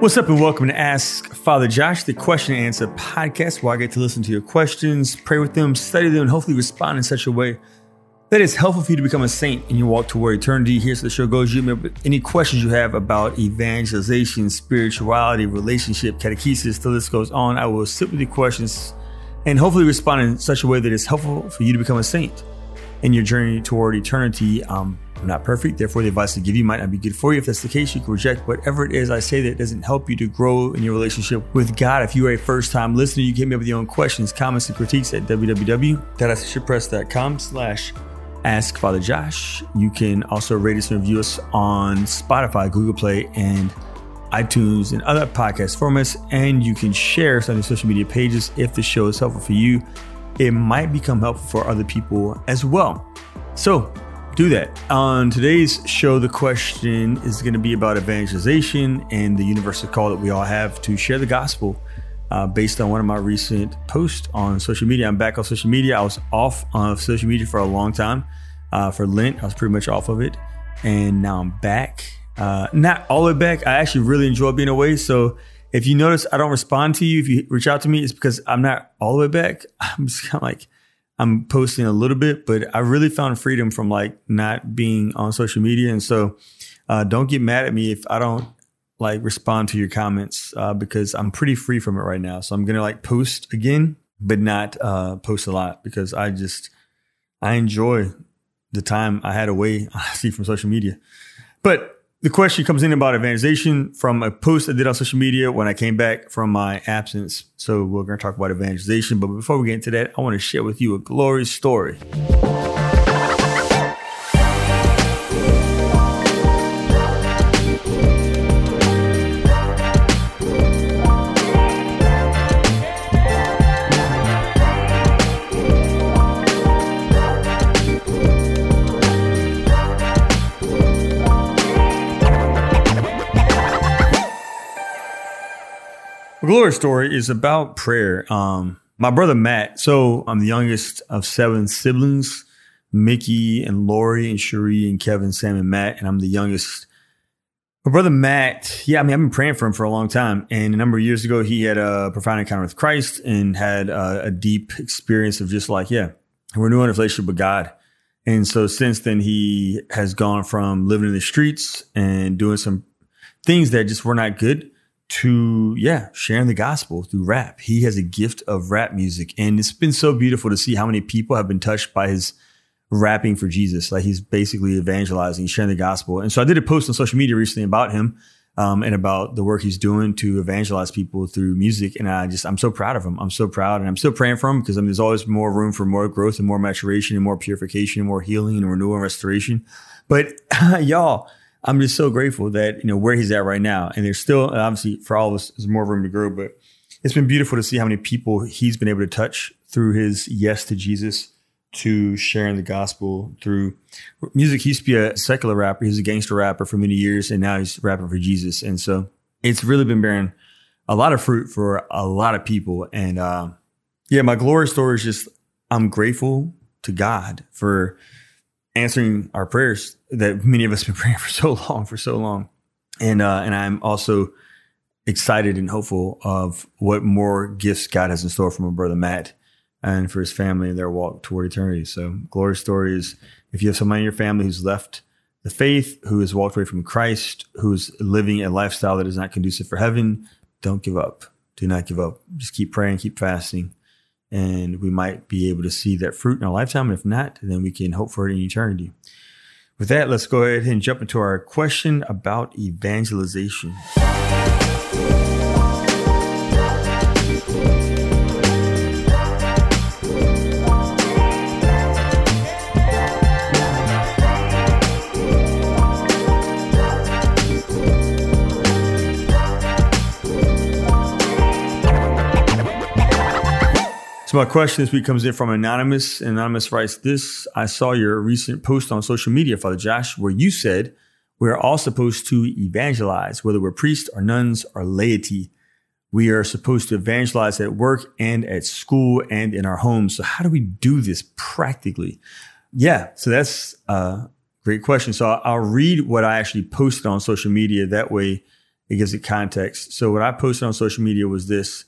What's up, and welcome to Ask Father Josh, the question and answer podcast, where I get to listen to your questions, pray with them, study them, and hopefully respond in such a way that is helpful for you to become a saint in your walk toward eternity. Here's the show goes. You may any questions you have about evangelization, spirituality, relationship, catechesis, the list goes on. I will sit with the questions and hopefully respond in such a way that is helpful for you to become a saint in your journey toward eternity. Um, I'm not perfect, therefore, the advice I give you might not be good for you. If that's the case, you can reject whatever it is I say that doesn't help you to grow in your relationship with God. If you are a first time listener, you can hit me up with your own questions, comments, and critiques at www.ascensionpress.com slash ask Father Josh. You can also rate us and review us on Spotify, Google Play, and iTunes and other podcast formats. And you can share us on your social media pages if the show is helpful for you. It might become helpful for other people as well. So do that. On today's show, the question is going to be about evangelization and the universal call that we all have to share the gospel. Uh, based on one of my recent posts on social media, I'm back on social media. I was off of social media for a long time. Uh, for Lent, I was pretty much off of it, and now I'm back. Uh, not all the way back. I actually really enjoy being away. So if you notice I don't respond to you, if you reach out to me, it's because I'm not all the way back. I'm just kind of like I'm posting a little bit, but I really found freedom from like not being on social media. And so uh, don't get mad at me if I don't like respond to your comments uh, because I'm pretty free from it right now. So I'm gonna like post again, but not uh, post a lot because I just I enjoy the time I had away honestly from social media. But the question comes in about evangelization from a post I did on social media when I came back from my absence. So we're going to talk about evangelization. But before we get into that, I want to share with you a glorious story. Glory story is about prayer. Um, my brother Matt. So I'm the youngest of seven siblings: Mickey and Lori and Cherie and Kevin, Sam and Matt, and I'm the youngest. My brother Matt, yeah, I mean, I've been praying for him for a long time. And a number of years ago, he had a profound encounter with Christ and had a, a deep experience of just like, yeah, we're renewing a relationship with God. And so since then, he has gone from living in the streets and doing some things that just were not good to yeah sharing the gospel through rap. He has a gift of rap music and it's been so beautiful to see how many people have been touched by his rapping for jesus. Like he's basically evangelizing sharing the gospel. And so i did a post on social media recently about him um, and about the work he's doing to evangelize people through music and i just i'm so proud of him. I'm so proud and i'm still praying for him because I mean, there's always more room for more growth and more maturation and more purification and more healing and renewal and restoration. But y'all I'm just so grateful that, you know, where he's at right now. And there's still, obviously, for all of us, there's more room to grow, but it's been beautiful to see how many people he's been able to touch through his yes to Jesus, to sharing the gospel through music. He used to be a secular rapper. He's a gangster rapper for many years, and now he's rapping for Jesus. And so it's really been bearing a lot of fruit for a lot of people. And uh, yeah, my glory story is just I'm grateful to God for answering our prayers that many of us have been praying for so long, for so long. And uh, and I'm also excited and hopeful of what more gifts God has in store for my brother Matt and for his family and their walk toward eternity. So, glory stories. If you have somebody in your family who's left the faith, who has walked away from Christ, who's living a lifestyle that is not conducive for heaven, don't give up. Do not give up. Just keep praying, keep fasting, and we might be able to see that fruit in our lifetime. If not, then we can hope for it in eternity. With that, let's go ahead and jump into our question about evangelization. So my question this week comes in from Anonymous. Anonymous writes this I saw your recent post on social media, Father Josh, where you said we are all supposed to evangelize, whether we're priests or nuns or laity. We are supposed to evangelize at work and at school and in our homes. So how do we do this practically? Yeah, so that's a great question. So I'll read what I actually posted on social media. That way it gives it context. So what I posted on social media was this.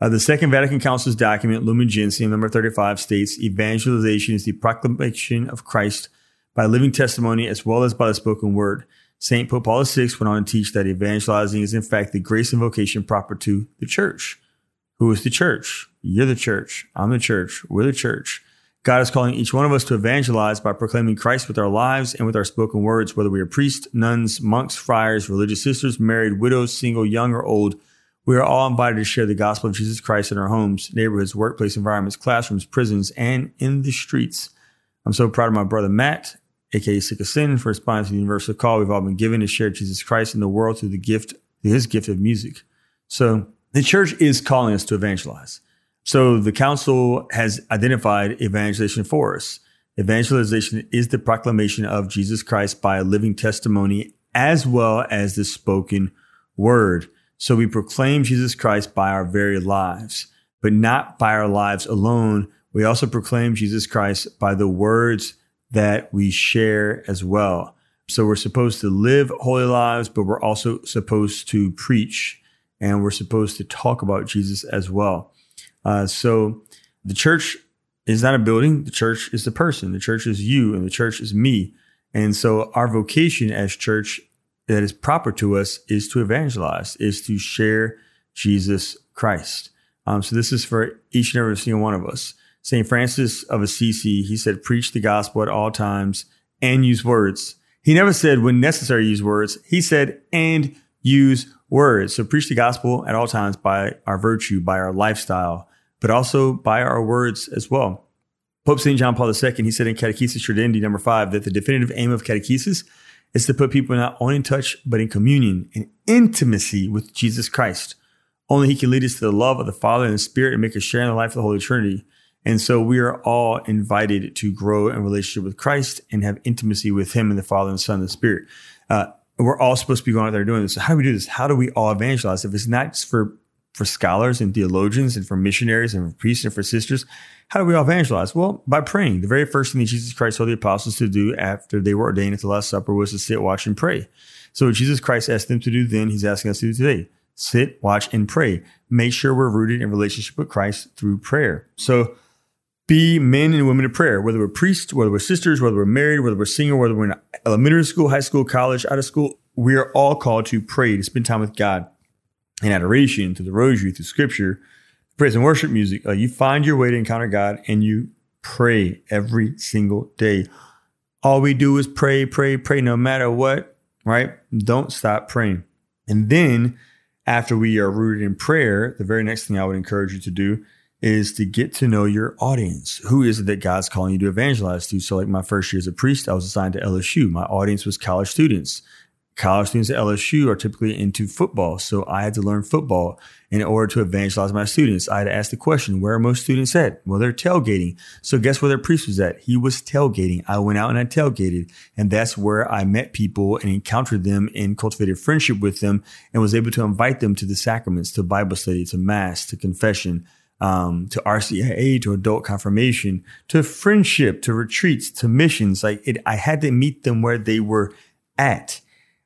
Uh, the Second Vatican Council's document, Lumen Gentium, number 35, states evangelization is the proclamation of Christ by living testimony as well as by the spoken word. St. Pope Paul VI went on to teach that evangelizing is in fact the grace and vocation proper to the church. Who is the church? You're the church. I'm the church. We're the church. God is calling each one of us to evangelize by proclaiming Christ with our lives and with our spoken words, whether we are priests, nuns, monks, friars, religious sisters, married, widows, single, young, or old. We are all invited to share the gospel of Jesus Christ in our homes, neighborhoods, workplace environments, classrooms, prisons, and in the streets. I'm so proud of my brother Matt, aka Sick of Sin, for responding to the universal call we've all been given to share Jesus Christ in the world through the gift, his gift of music. So the church is calling us to evangelize. So the council has identified evangelization for us. Evangelization is the proclamation of Jesus Christ by a living testimony as well as the spoken word. So we proclaim Jesus Christ by our very lives, but not by our lives alone. We also proclaim Jesus Christ by the words that we share as well. So we're supposed to live holy lives, but we're also supposed to preach and we're supposed to talk about Jesus as well. Uh, so the church is not a building. The church is the person. The church is you and the church is me. And so our vocation as church that is proper to us is to evangelize, is to share Jesus Christ. Um, so this is for each and every single one of us. St. Francis of Assisi, he said, preach the gospel at all times and use words. He never said when necessary use words. He said, and use words. So preach the gospel at all times by our virtue, by our lifestyle, but also by our words as well. Pope St. John Paul II, he said in Catechesis Tradendae number five that the definitive aim of catechesis is to put people not only in touch, but in communion and intimacy with Jesus Christ. Only he can lead us to the love of the Father and the Spirit and make us share in the life of the Holy Trinity. And so we are all invited to grow in relationship with Christ and have intimacy with him and the Father and the Son and the Spirit. Uh, we're all supposed to be going out there doing this. So how do we do this? How do we all evangelize? If it's not just for for scholars and theologians and for missionaries and for priests and for sisters, how do we all evangelize? Well, by praying. The very first thing that Jesus Christ told the apostles to do after they were ordained at the Last Supper was to sit, watch, and pray. So what Jesus Christ asked them to do then, he's asking us to do today. Sit, watch, and pray. Make sure we're rooted in relationship with Christ through prayer. So be men and women of prayer, whether we're priests, whether we're sisters, whether we're married, whether we're single, whether we're in elementary school, high school, college, out of school. We are all called to pray, to spend time with God in adoration, through the rosary, through scripture, praise and worship music. Uh, you find your way to encounter God and you pray every single day. All we do is pray, pray, pray, no matter what, right? Don't stop praying. And then after we are rooted in prayer, the very next thing I would encourage you to do is to get to know your audience. Who is it that God's calling you to evangelize to? So, like my first year as a priest, I was assigned to LSU. My audience was college students. College students at LSU are typically into football. So I had to learn football in order to evangelize my students. I had to ask the question, where are most students at? Well, they're tailgating. So guess where their priest was at? He was tailgating. I went out and I tailgated. And that's where I met people and encountered them and cultivated friendship with them and was able to invite them to the sacraments, to Bible study, to mass, to confession, um, to RCIA, to adult confirmation, to friendship, to retreats, to missions. Like it, I had to meet them where they were at.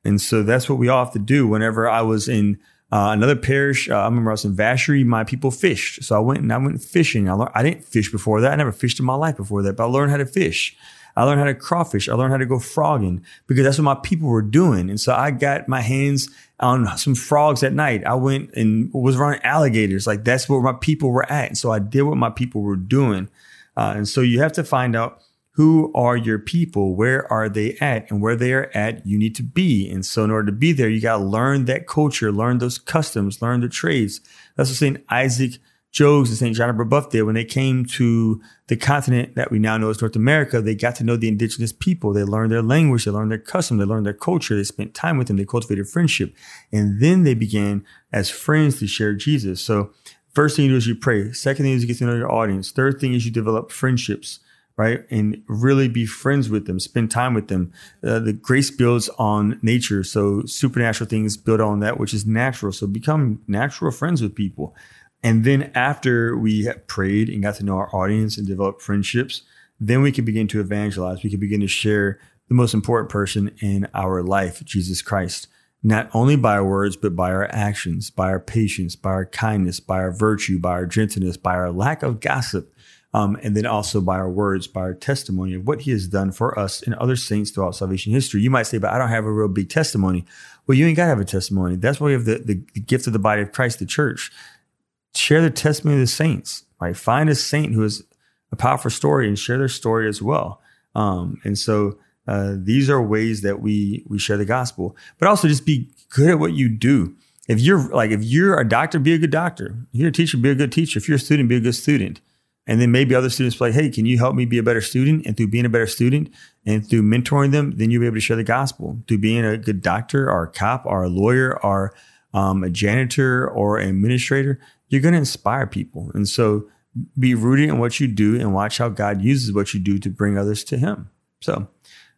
And so that's what we all have to do. Whenever I was in uh, another parish, uh, I remember I was in Vacherie, my people fished. So I went and I went fishing. I, learned, I didn't fish before that. I never fished in my life before that, but I learned how to fish. I learned how to crawfish. I learned how to go frogging because that's what my people were doing. And so I got my hands on some frogs at night. I went and was around alligators. Like that's where my people were at. And so I did what my people were doing. Uh, and so you have to find out who are your people? Where are they at? And where they are at, you need to be. And so in order to be there, you got to learn that culture, learn those customs, learn the trades. That's what St. Isaac Jogues and St. John of Brebeuf did when they came to the continent that we now know as North America. They got to know the indigenous people. They learned their language. They learned their custom. They learned their culture. They spent time with them. They cultivated friendship. And then they began as friends to share Jesus. So first thing you do is you pray. Second thing is you get to know your audience. Third thing is you develop friendships right? And really be friends with them, spend time with them. Uh, the grace builds on nature. So supernatural things build on that, which is natural. So become natural friends with people. And then after we have prayed and got to know our audience and develop friendships, then we can begin to evangelize. We can begin to share the most important person in our life, Jesus Christ. not only by our words, but by our actions, by our patience, by our kindness, by our virtue, by our gentleness, by our lack of gossip, um, and then also by our words, by our testimony of what he has done for us and other saints throughout salvation history. You might say, but I don't have a real big testimony. Well, you ain't got to have a testimony. That's why we have the, the, the gift of the body of Christ, the church. Share the testimony of the saints, right? Find a saint who has a powerful story and share their story as well. Um, and so uh, these are ways that we we share the gospel, but also just be good at what you do. If you're like if you're a doctor, be a good doctor. If you're a teacher, be a good teacher. If you're a student, be a good student. And then maybe other students play, hey, can you help me be a better student? And through being a better student and through mentoring them, then you'll be able to share the gospel. Through being a good doctor or a cop or a lawyer or um, a janitor or an administrator, you're going to inspire people. And so be rooted in what you do and watch how God uses what you do to bring others to Him. So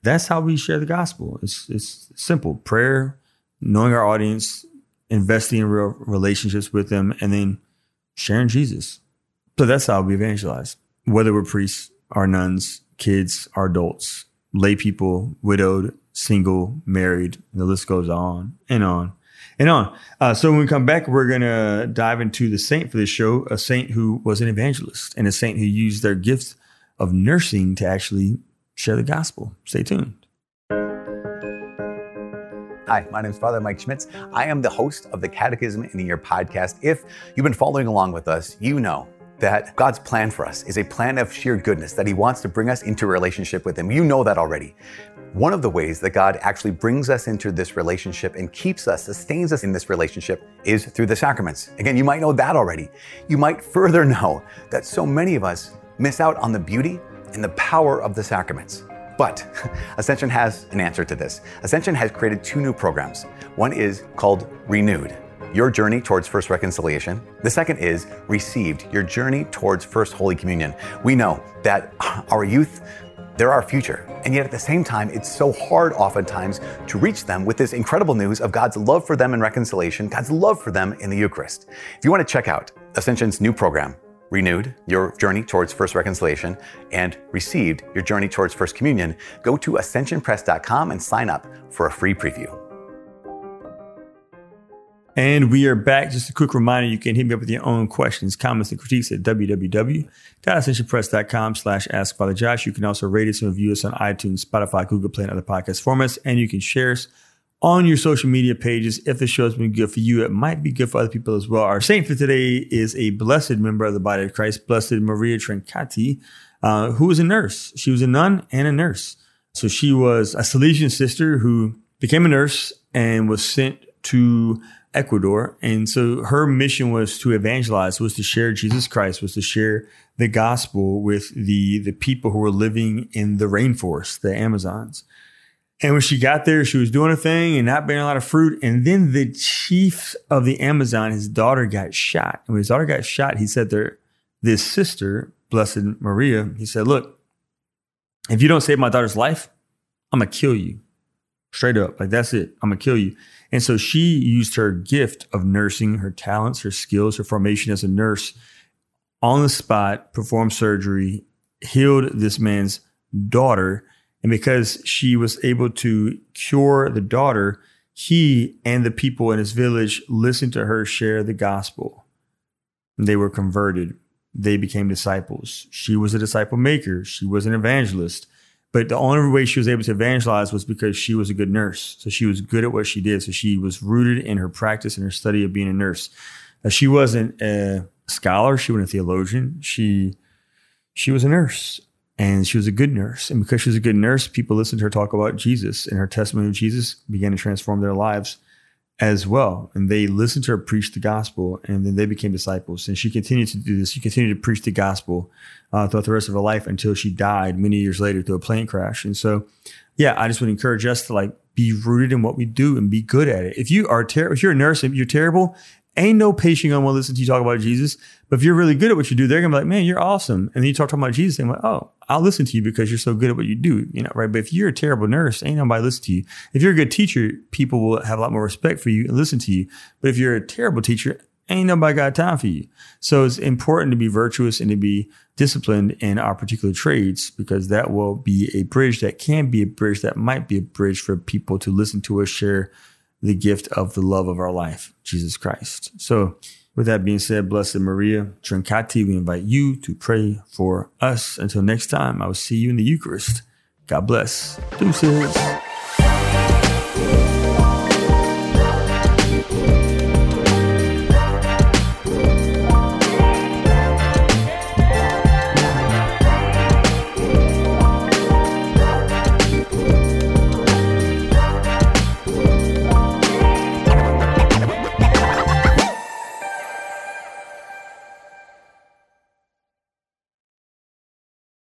that's how we share the gospel. It's, it's simple prayer, knowing our audience, investing in real relationships with them, and then sharing Jesus. So that's how we evangelize, whether we're priests our nuns, kids our adults, lay people, widowed, single, married, the list goes on and on and on. Uh, so when we come back, we're going to dive into the saint for this show, a saint who was an evangelist and a saint who used their gift of nursing to actually share the gospel. Stay tuned. Hi, my name is Father Mike Schmitz. I am the host of the Catechism in a Year podcast. If you've been following along with us, you know that God's plan for us is a plan of sheer goodness, that He wants to bring us into a relationship with Him. You know that already. One of the ways that God actually brings us into this relationship and keeps us, sustains us in this relationship is through the sacraments. Again, you might know that already. You might further know that so many of us miss out on the beauty and the power of the sacraments. But Ascension has an answer to this. Ascension has created two new programs. One is called Renewed, your journey towards First Reconciliation. The second is Received, your journey towards First Holy Communion. We know that our youth, they're our future. And yet at the same time, it's so hard oftentimes to reach them with this incredible news of God's love for them in reconciliation, God's love for them in the Eucharist. If you want to check out Ascension's new program, renewed your journey towards first reconciliation and received your journey towards first communion, go to ascensionpress.com and sign up for a free preview. And we are back. Just a quick reminder, you can hit me up with your own questions, comments, and critiques at www.ascensionpress.com slash ask Josh. You can also rate us and review us on iTunes, Spotify, Google Play, and other podcast formats. And you can share us on your social media pages. If the show has been good for you, it might be good for other people as well. Our saint for today is a blessed member of the body of Christ, Blessed Maria Troncatti, uh, who was a nurse. She was a nun and a nurse. So she was a Salesian sister who became a nurse and was sent to Ecuador. And so her mission was to evangelize, was to share Jesus Christ, was to share the gospel with the, the people who were living in the rainforest, the Amazons. And when she got there, she was doing a thing and not bearing a lot of fruit. And then the chief of the Amazon, his daughter got shot. And when his daughter got shot, he said to this sister, Blessed Maria, he said, Look, if you don't save my daughter's life, I'm going to kill you. Straight up. Like, that's it. I'm going to kill you. And so she used her gift of nursing, her talents, her skills, her formation as a nurse on the spot, performed surgery, healed this man's daughter and because she was able to cure the daughter, he and the people in his village listened to her share the gospel. They were converted. They became disciples. She was a disciple maker. She was an evangelist. But the only way she was able to evangelize was because she was a good nurse. So she was good at what she did. So she was rooted in her practice and her study of being a nurse. She wasn't a scholar. She wasn't a theologian. She, she was a nurse and she was a good nurse. And because she was a good nurse, people listened to her talk about Jesus, and her testimony of Jesus began to transform their lives as well. And they listened to her preach the gospel, and then they became disciples. And she continued to do this. She continued to preach the gospel uh, throughout the rest of her life until she died many years later through a plane crash. And so, yeah, I just would encourage us to like be rooted in what we do and be good at it. If you are terrible, if you're a nurse and you're terrible, ain't no patient gonna listen to you talk about Jesus. But if you're really good at what you do, they're gonna be like, man, you're awesome. And then you talk about Jesus, and like, oh, I'll listen to you because you're so good at what you do, you know, right? But if you're a terrible nurse, ain't nobody listen to you. If you're a good teacher, people will have a lot more respect for you and listen to you. But if you're a terrible teacher, ain't nobody got time for you. So it's important to be virtuous and to be disciplined in our particular trades because that will be a bridge that can be a bridge that might be a bridge for people to listen to us share the gift of the love of our life, Jesus Christ. So, with that being said, Blessed Maria Troncatti, we invite you to pray for us. Until next time, I will see you in the Eucharist. God bless. Deuces.